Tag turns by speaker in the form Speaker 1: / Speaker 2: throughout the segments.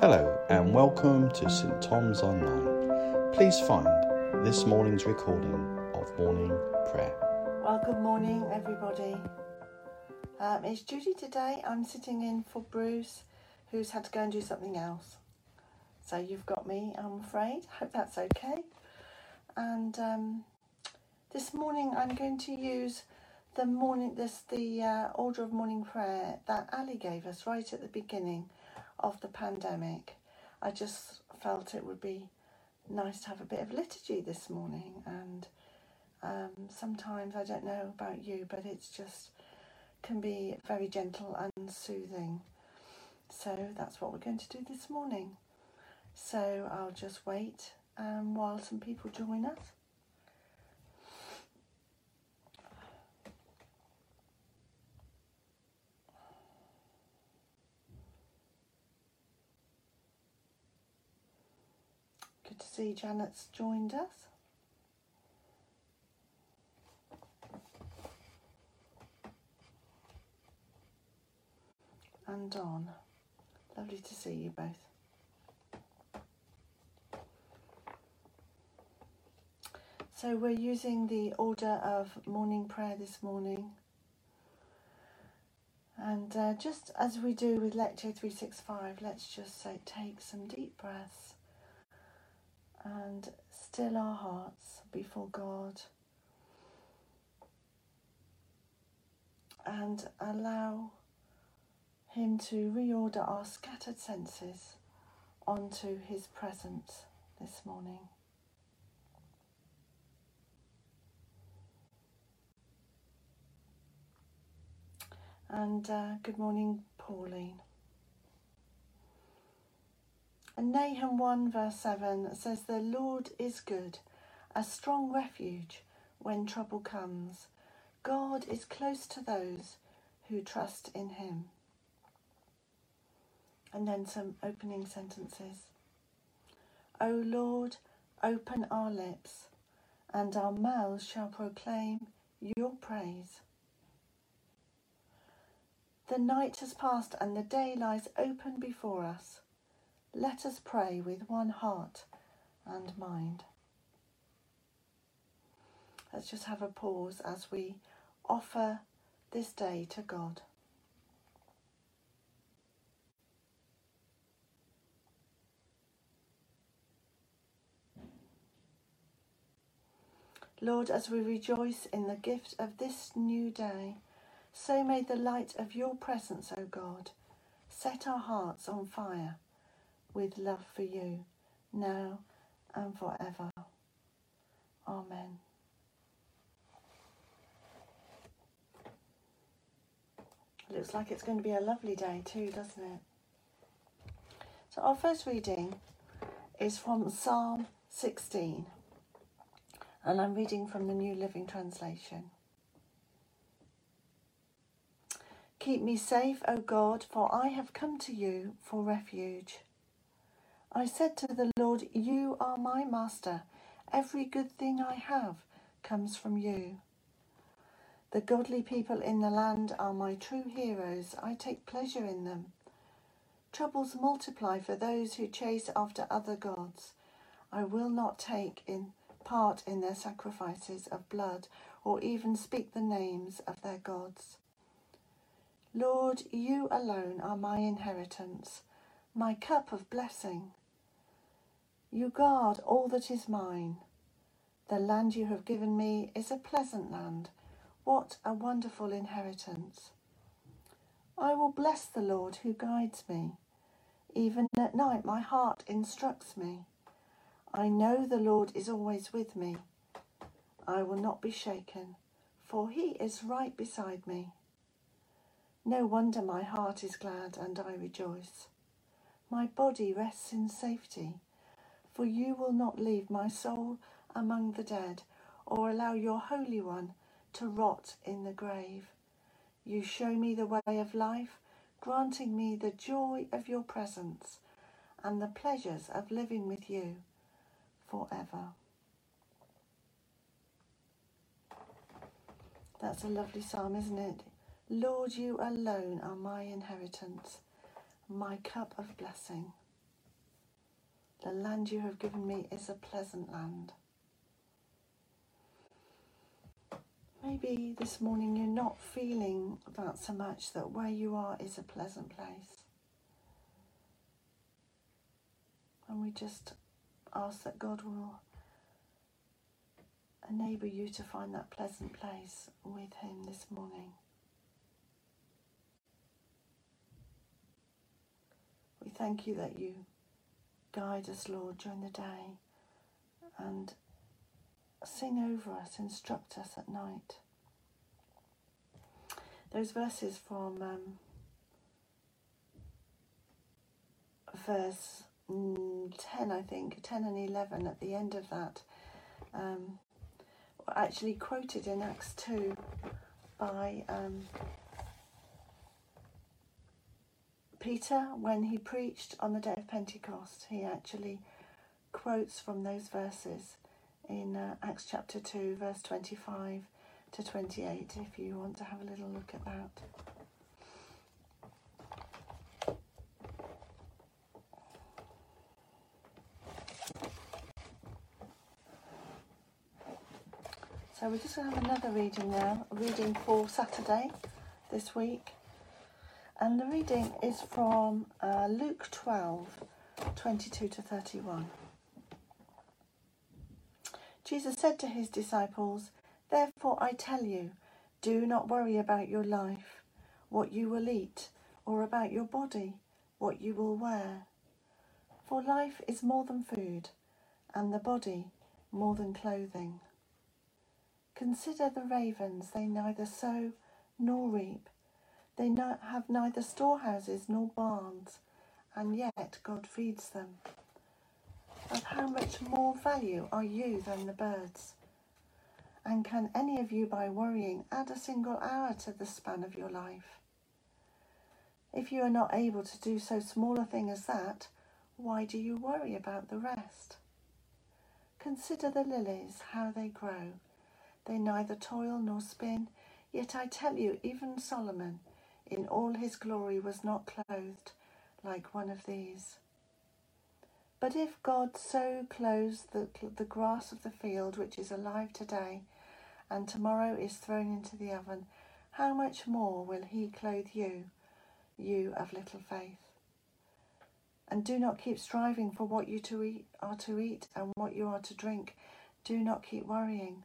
Speaker 1: Hello and welcome to St Thomas Online. Please find this morning's recording of morning prayer.
Speaker 2: Well, good morning, everybody. Um, it's Judy today. I'm sitting in for Bruce, who's had to go and do something else. So you've got me, I'm afraid. I Hope that's okay. And um, this morning, I'm going to use the morning, this the uh, order of morning prayer that Ali gave us right at the beginning of the pandemic. I just felt it would be nice to have a bit of liturgy this morning and um, sometimes I don't know about you, but it's just can be very gentle and soothing. So that's what we're going to do this morning. So I'll just wait um, while some people join us. Good to see Janet's joined us. and Don. Lovely to see you both. So we're using the order of morning prayer this morning. And uh, just as we do with Lectio 365, let's just say take some deep breaths and still our hearts before God and allow him to reorder our scattered senses onto His presence this morning. And uh, good morning, Pauline. And Nahum 1 verse 7 says, The Lord is good, a strong refuge when trouble comes. God is close to those who trust in him and then some opening sentences. O Lord, open our lips, and our mouths shall proclaim your praise. The night has passed and the day lies open before us. Let us pray with one heart and mind. Let's just have a pause as we offer this day to God. Lord, as we rejoice in the gift of this new day, so may the light of your presence, O God, set our hearts on fire with love for you, now and forever. Amen. Looks like it's going to be a lovely day too, doesn't it? So, our first reading is from Psalm 16 and I'm reading from the New Living Translation. Keep me safe, O God, for I have come to you for refuge. I said to the Lord, You are my master. Every good thing I have comes from you. The godly people in the land are my true heroes. I take pleasure in them. Troubles multiply for those who chase after other gods. I will not take in part in their sacrifices of blood or even speak the names of their gods. Lord, you alone are my inheritance, my cup of blessing. You guard all that is mine. The land you have given me is a pleasant land. What a wonderful inheritance. I will bless the Lord who guides me. Even at night, my heart instructs me. I know the Lord is always with me. I will not be shaken, for he is right beside me. No wonder my heart is glad and I rejoice. My body rests in safety, for you will not leave my soul among the dead or allow your Holy One to rot in the grave. You show me the way of life, granting me the joy of your presence and the pleasures of living with you forever. That's a lovely psalm, isn't it? Lord, you alone are my inheritance, my cup of blessing. The land you have given me is a pleasant land. Maybe this morning you're not feeling that so much that where you are is a pleasant place. And we just ask that God will enable you to find that pleasant place with Him this morning. We thank you that you guide us, Lord, during the day and sing over us, instruct us at night. Those verses from um, verse mm, 10, I think, 10 and 11 at the end of that, um, were actually quoted in Acts 2 by um, Peter when he preached on the day of Pentecost. He actually quotes from those verses in uh, Acts chapter 2, verse 25 to 28, if you want to have a little look at that. So we're just going to have another reading now, reading for Saturday this week. And the reading is from uh, Luke 12, 22 to 31. Jesus said to his disciples, Therefore I tell you, do not worry about your life, what you will eat, or about your body, what you will wear. For life is more than food, and the body more than clothing. Consider the ravens, they neither sow nor reap, they have neither storehouses nor barns, and yet God feeds them. Of how much more value are you than the birds? And can any of you, by worrying, add a single hour to the span of your life? If you are not able to do so small a thing as that, why do you worry about the rest? Consider the lilies, how they grow. They neither toil nor spin, yet I tell you, even Solomon, in all his glory, was not clothed like one of these. But if God so clothes the, the grass of the field, which is alive today, and tomorrow is thrown into the oven, how much more will he clothe you, you of little faith? And do not keep striving for what you to eat, are to eat and what you are to drink. Do not keep worrying.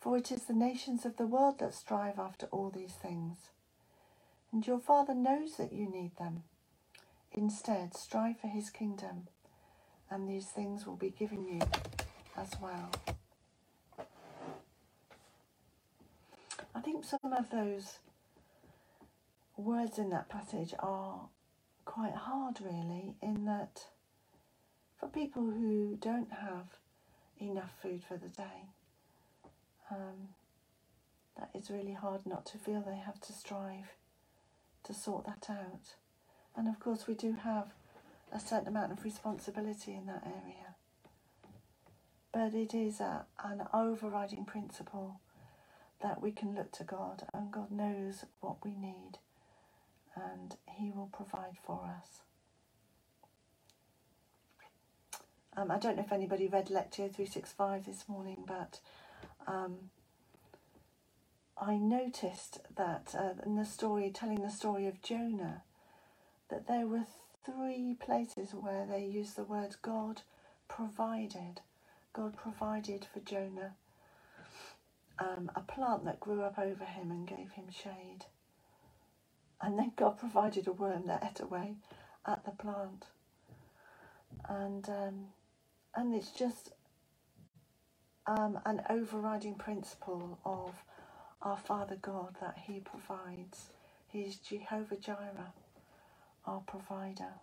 Speaker 2: For it is the nations of the world that strive after all these things. And your Father knows that you need them. Instead, strive for his kingdom, and these things will be given you as well. I think some of those words in that passage are quite hard, really, in that for people who don't have enough food for the day, um, that is really hard not to feel they have to strive to sort that out. And of course, we do have a certain amount of responsibility in that area. But it is a, an overriding principle that we can look to God, and God knows what we need, and He will provide for us. Um, I don't know if anybody read Lectio 365 this morning, but um, I noticed that uh, in the story, telling the story of Jonah, that there were three places where they used the word God provided. God provided for Jonah um, a plant that grew up over him and gave him shade. And then God provided a worm that ate away at the plant. And um, and it's just um, an overriding principle of our Father God that He provides. He's Jehovah Jireh, our provider.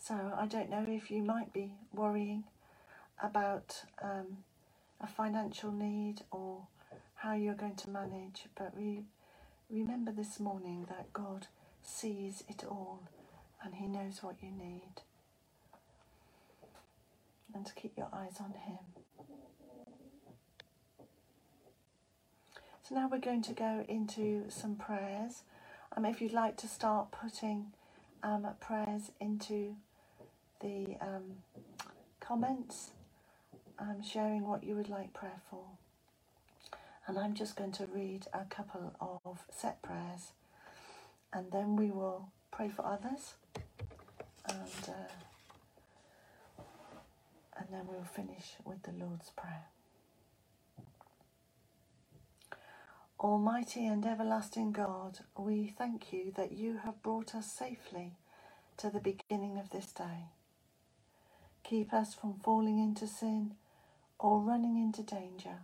Speaker 2: So I don't know if you might be worrying about um, a financial need or how you're going to manage, but we remember this morning that God sees it all and He knows what you need. And to keep your eyes on Him. So now we're going to go into some prayers. Um, if you'd like to start putting um, prayers into the um, comments, um, sharing what you would like prayer for. And I'm just going to read a couple of set prayers and then we will pray for others and, uh, and then we'll finish with the Lord's Prayer. Almighty and everlasting God, we thank you that you have brought us safely to the beginning of this day. Keep us from falling into sin or running into danger.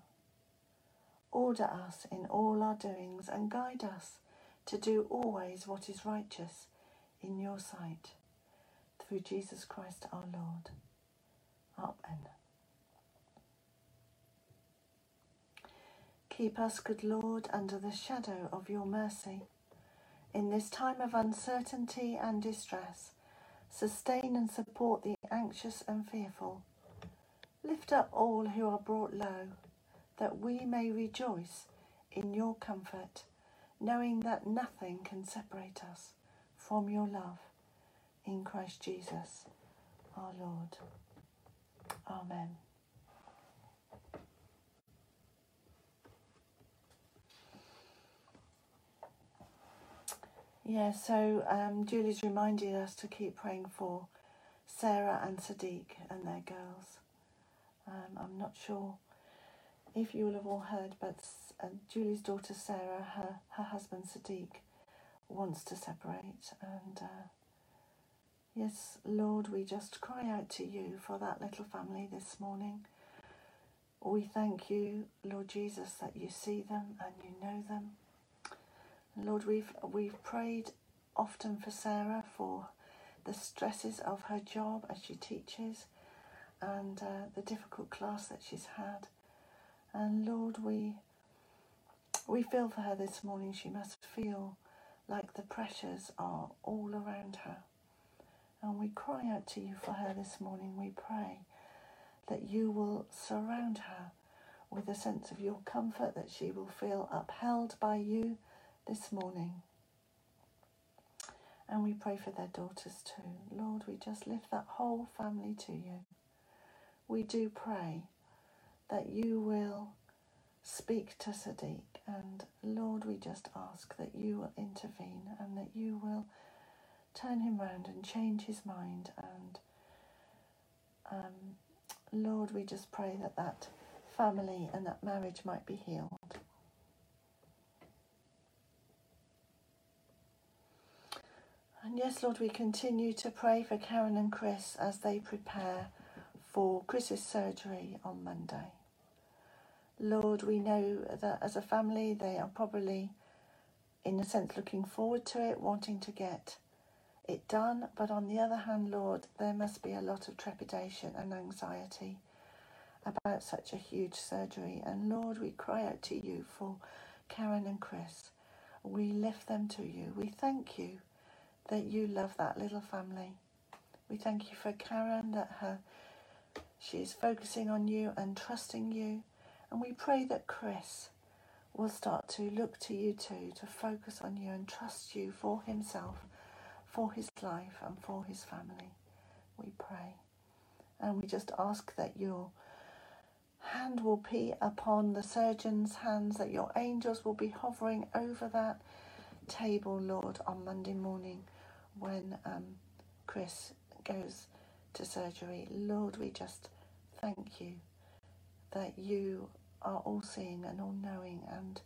Speaker 2: Order us in all our doings and guide us to do always what is righteous in your sight. Through Jesus Christ our Lord. Amen. Keep us, good Lord, under the shadow of your mercy. In this time of uncertainty and distress, sustain and support the anxious and fearful. Lift up all who are brought low, that we may rejoice in your comfort, knowing that nothing can separate us from your love in Christ Jesus our Lord. Amen. Yeah, so um, Julie's reminded us to keep praying for Sarah and Sadiq and their girls. Um, I'm not sure if you will have all heard, but uh, Julie's daughter Sarah, her, her husband Sadiq, wants to separate. And uh, yes, Lord, we just cry out to you for that little family this morning. We thank you, Lord Jesus, that you see them and you know them. Lord, we've we've prayed often for Sarah for the stresses of her job as she teaches and uh, the difficult class that she's had. And Lord, we we feel for her this morning. She must feel like the pressures are all around her. And we cry out to you for her this morning. We pray that you will surround her with a sense of your comfort, that she will feel upheld by you this morning. And we pray for their daughters too. Lord, we just lift that whole family to you. We do pray that you will speak to Sadiq. And Lord, we just ask that you will intervene and that you will turn him round and change his mind. And um, Lord, we just pray that that family and that marriage might be healed. And yes, Lord, we continue to pray for Karen and Chris as they prepare for Chris's surgery on Monday. Lord, we know that as a family they are probably, in a sense, looking forward to it, wanting to get it done. But on the other hand, Lord, there must be a lot of trepidation and anxiety about such a huge surgery. And Lord, we cry out to you for Karen and Chris. We lift them to you. We thank you that you love that little family. We thank you for Karen, that her she is focusing on you and trusting you. And we pray that Chris will start to look to you too, to focus on you and trust you for himself, for his life, and for his family. We pray. And we just ask that your hand will be upon the surgeon's hands, that your angels will be hovering over that table, Lord, on Monday morning when um, Chris goes to surgery. Lord, we just thank you that you are all seeing and all knowing and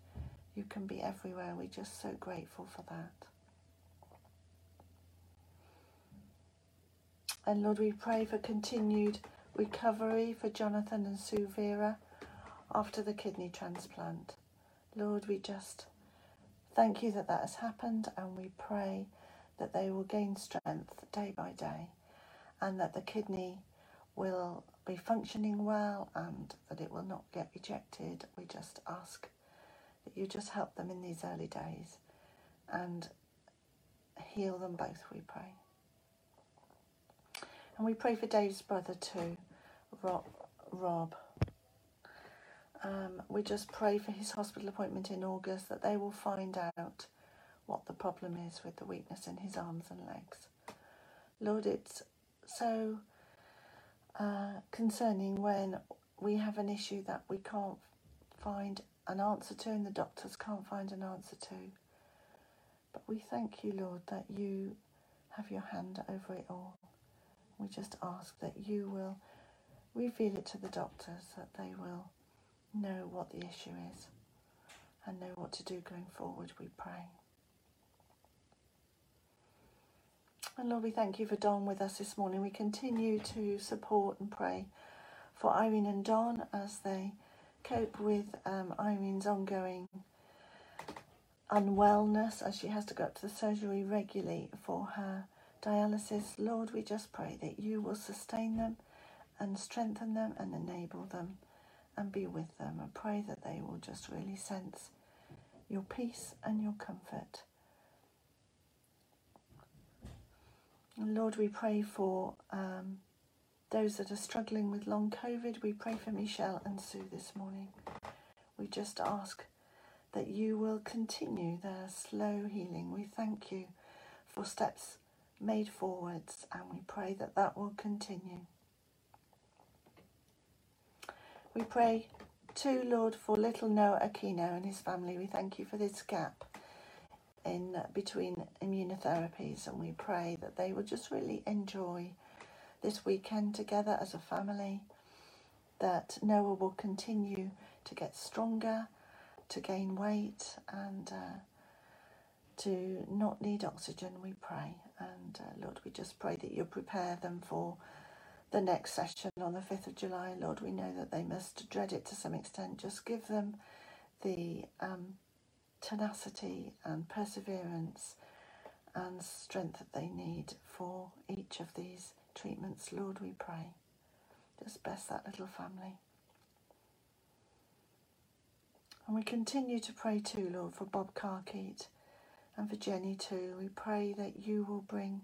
Speaker 2: you can be everywhere. We're just so grateful for that. And Lord, we pray for continued recovery for Jonathan and Sue Vera after the kidney transplant. Lord, we just thank you that that has happened and we pray that they will gain strength day by day and that the kidney will be functioning well and that it will not get rejected. We just ask that you just help them in these early days and heal them both, we pray. And we pray for Dave's brother too, Rob. Rob. Um, we just pray for his hospital appointment in August that they will find out what the problem is with the weakness in his arms and legs. Lord, it's so uh, concerning when we have an issue that we can't find an answer to and the doctors can't find an answer to. But we thank you, Lord, that you have your hand over it all. We just ask that you will reveal it to the doctors, that they will know what the issue is and know what to do going forward, we pray. And Lord, we thank you for Don with us this morning. We continue to support and pray for Irene and Don as they cope with um, Irene's ongoing unwellness as she has to go up to the surgery regularly for her dialysis. Lord, we just pray that you will sustain them and strengthen them and enable them and be with them and pray that they will just really sense your peace and your comfort. And Lord, we pray for um, those that are struggling with long COVID. We pray for Michelle and Sue this morning. We just ask that you will continue their slow healing. We thank you for steps made forwards and we pray that that will continue. We pray too, Lord, for little Noah Aquino and his family. We thank you for this gap in between immunotherapies, and we pray that they will just really enjoy this weekend together as a family. That Noah will continue to get stronger, to gain weight, and uh, to not need oxygen. We pray, and uh, Lord, we just pray that you'll prepare them for the next session on the 5th of July. Lord, we know that they must dread it to some extent. Just give them the um, tenacity and perseverance and strength that they need for each of these treatments. Lord, we pray. Just bless that little family. And we continue to pray too, Lord, for Bob Carkeet and for Jenny too. We pray that you will bring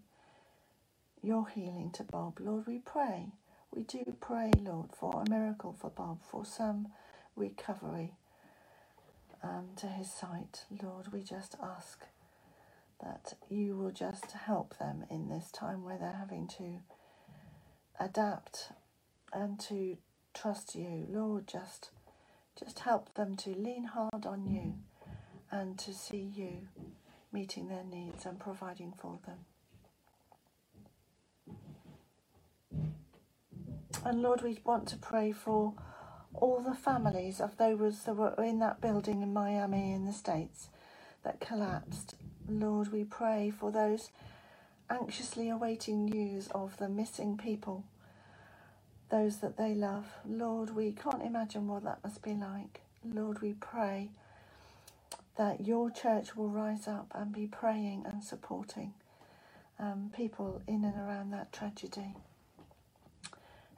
Speaker 2: your healing to Bob. Lord, we pray. We do pray, Lord, for a miracle for Bob, for some recovery um, to his sight. Lord, we just ask that you will just help them in this time where they're having to adapt and to trust you. Lord, just just help them to lean hard on you and to see you meeting their needs and providing for them. And Lord, we want to pray for all the families of those that were in that building in Miami in the States that collapsed. Lord, we pray for those anxiously awaiting news of the missing people, those that they love. Lord, we can't imagine what that must be like. Lord, we pray that your church will rise up and be praying and supporting um, people in and around that tragedy.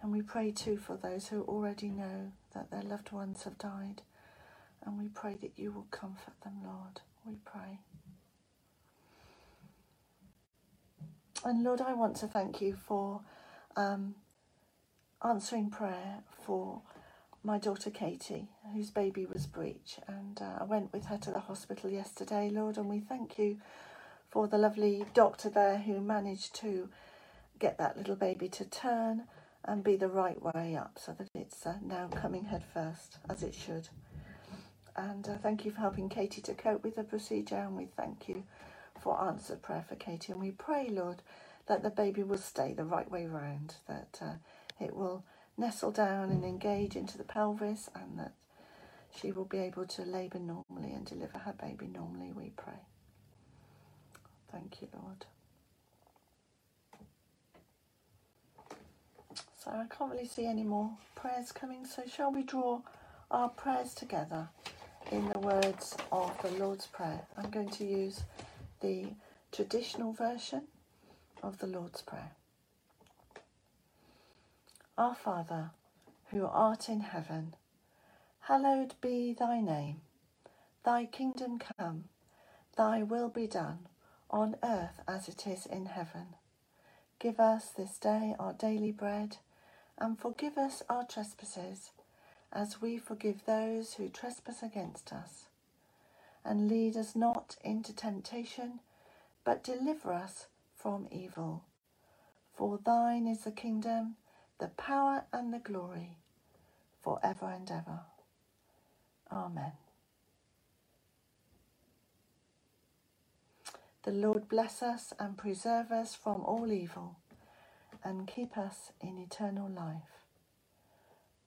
Speaker 2: And we pray too for those who already know that their loved ones have died. And we pray that you will comfort them, Lord. We pray. And Lord, I want to thank you for um, answering prayer for my daughter Katie, whose baby was breech. And uh, I went with her to the hospital yesterday, Lord, and we thank you for the lovely doctor there who managed to get that little baby to turn and be the right way up so that it's uh, now coming head first as it should. And uh, thank you for helping Katie to cope with the procedure, and we thank you for answered prayer for Katie. And we pray, Lord, that the baby will stay the right way round, that uh, it will nestle down and engage into the pelvis, and that she will be able to labour normally and deliver her baby normally, we pray. Thank you, Lord. So I can't really see any more prayers coming. So shall we draw our prayers together in the words of the Lord's Prayer? I'm going to use the traditional version of the Lord's Prayer. Our Father, who art in heaven, hallowed be thy name. Thy kingdom come, thy will be done, on earth as it is in heaven. Give us this day our daily bread and forgive us our trespasses, as we forgive those who trespass against us. And lead us not into temptation, but deliver us from evil. For thine is the kingdom, the power, and the glory, for ever and ever. Amen. The Lord bless us and preserve us from all evil, and keep us in eternal life.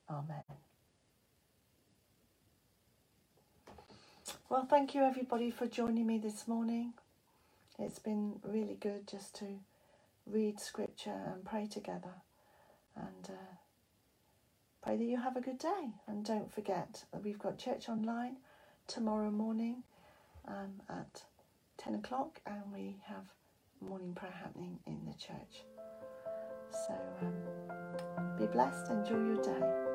Speaker 2: Amen. Well, thank you everybody for joining me this morning. It's been really good just to read scripture and pray together and uh, pray that you have a good day. And don't forget that we've got church online tomorrow morning um, at 10 o'clock and we have morning prayer happening in the church. So um, be blessed, enjoy your day.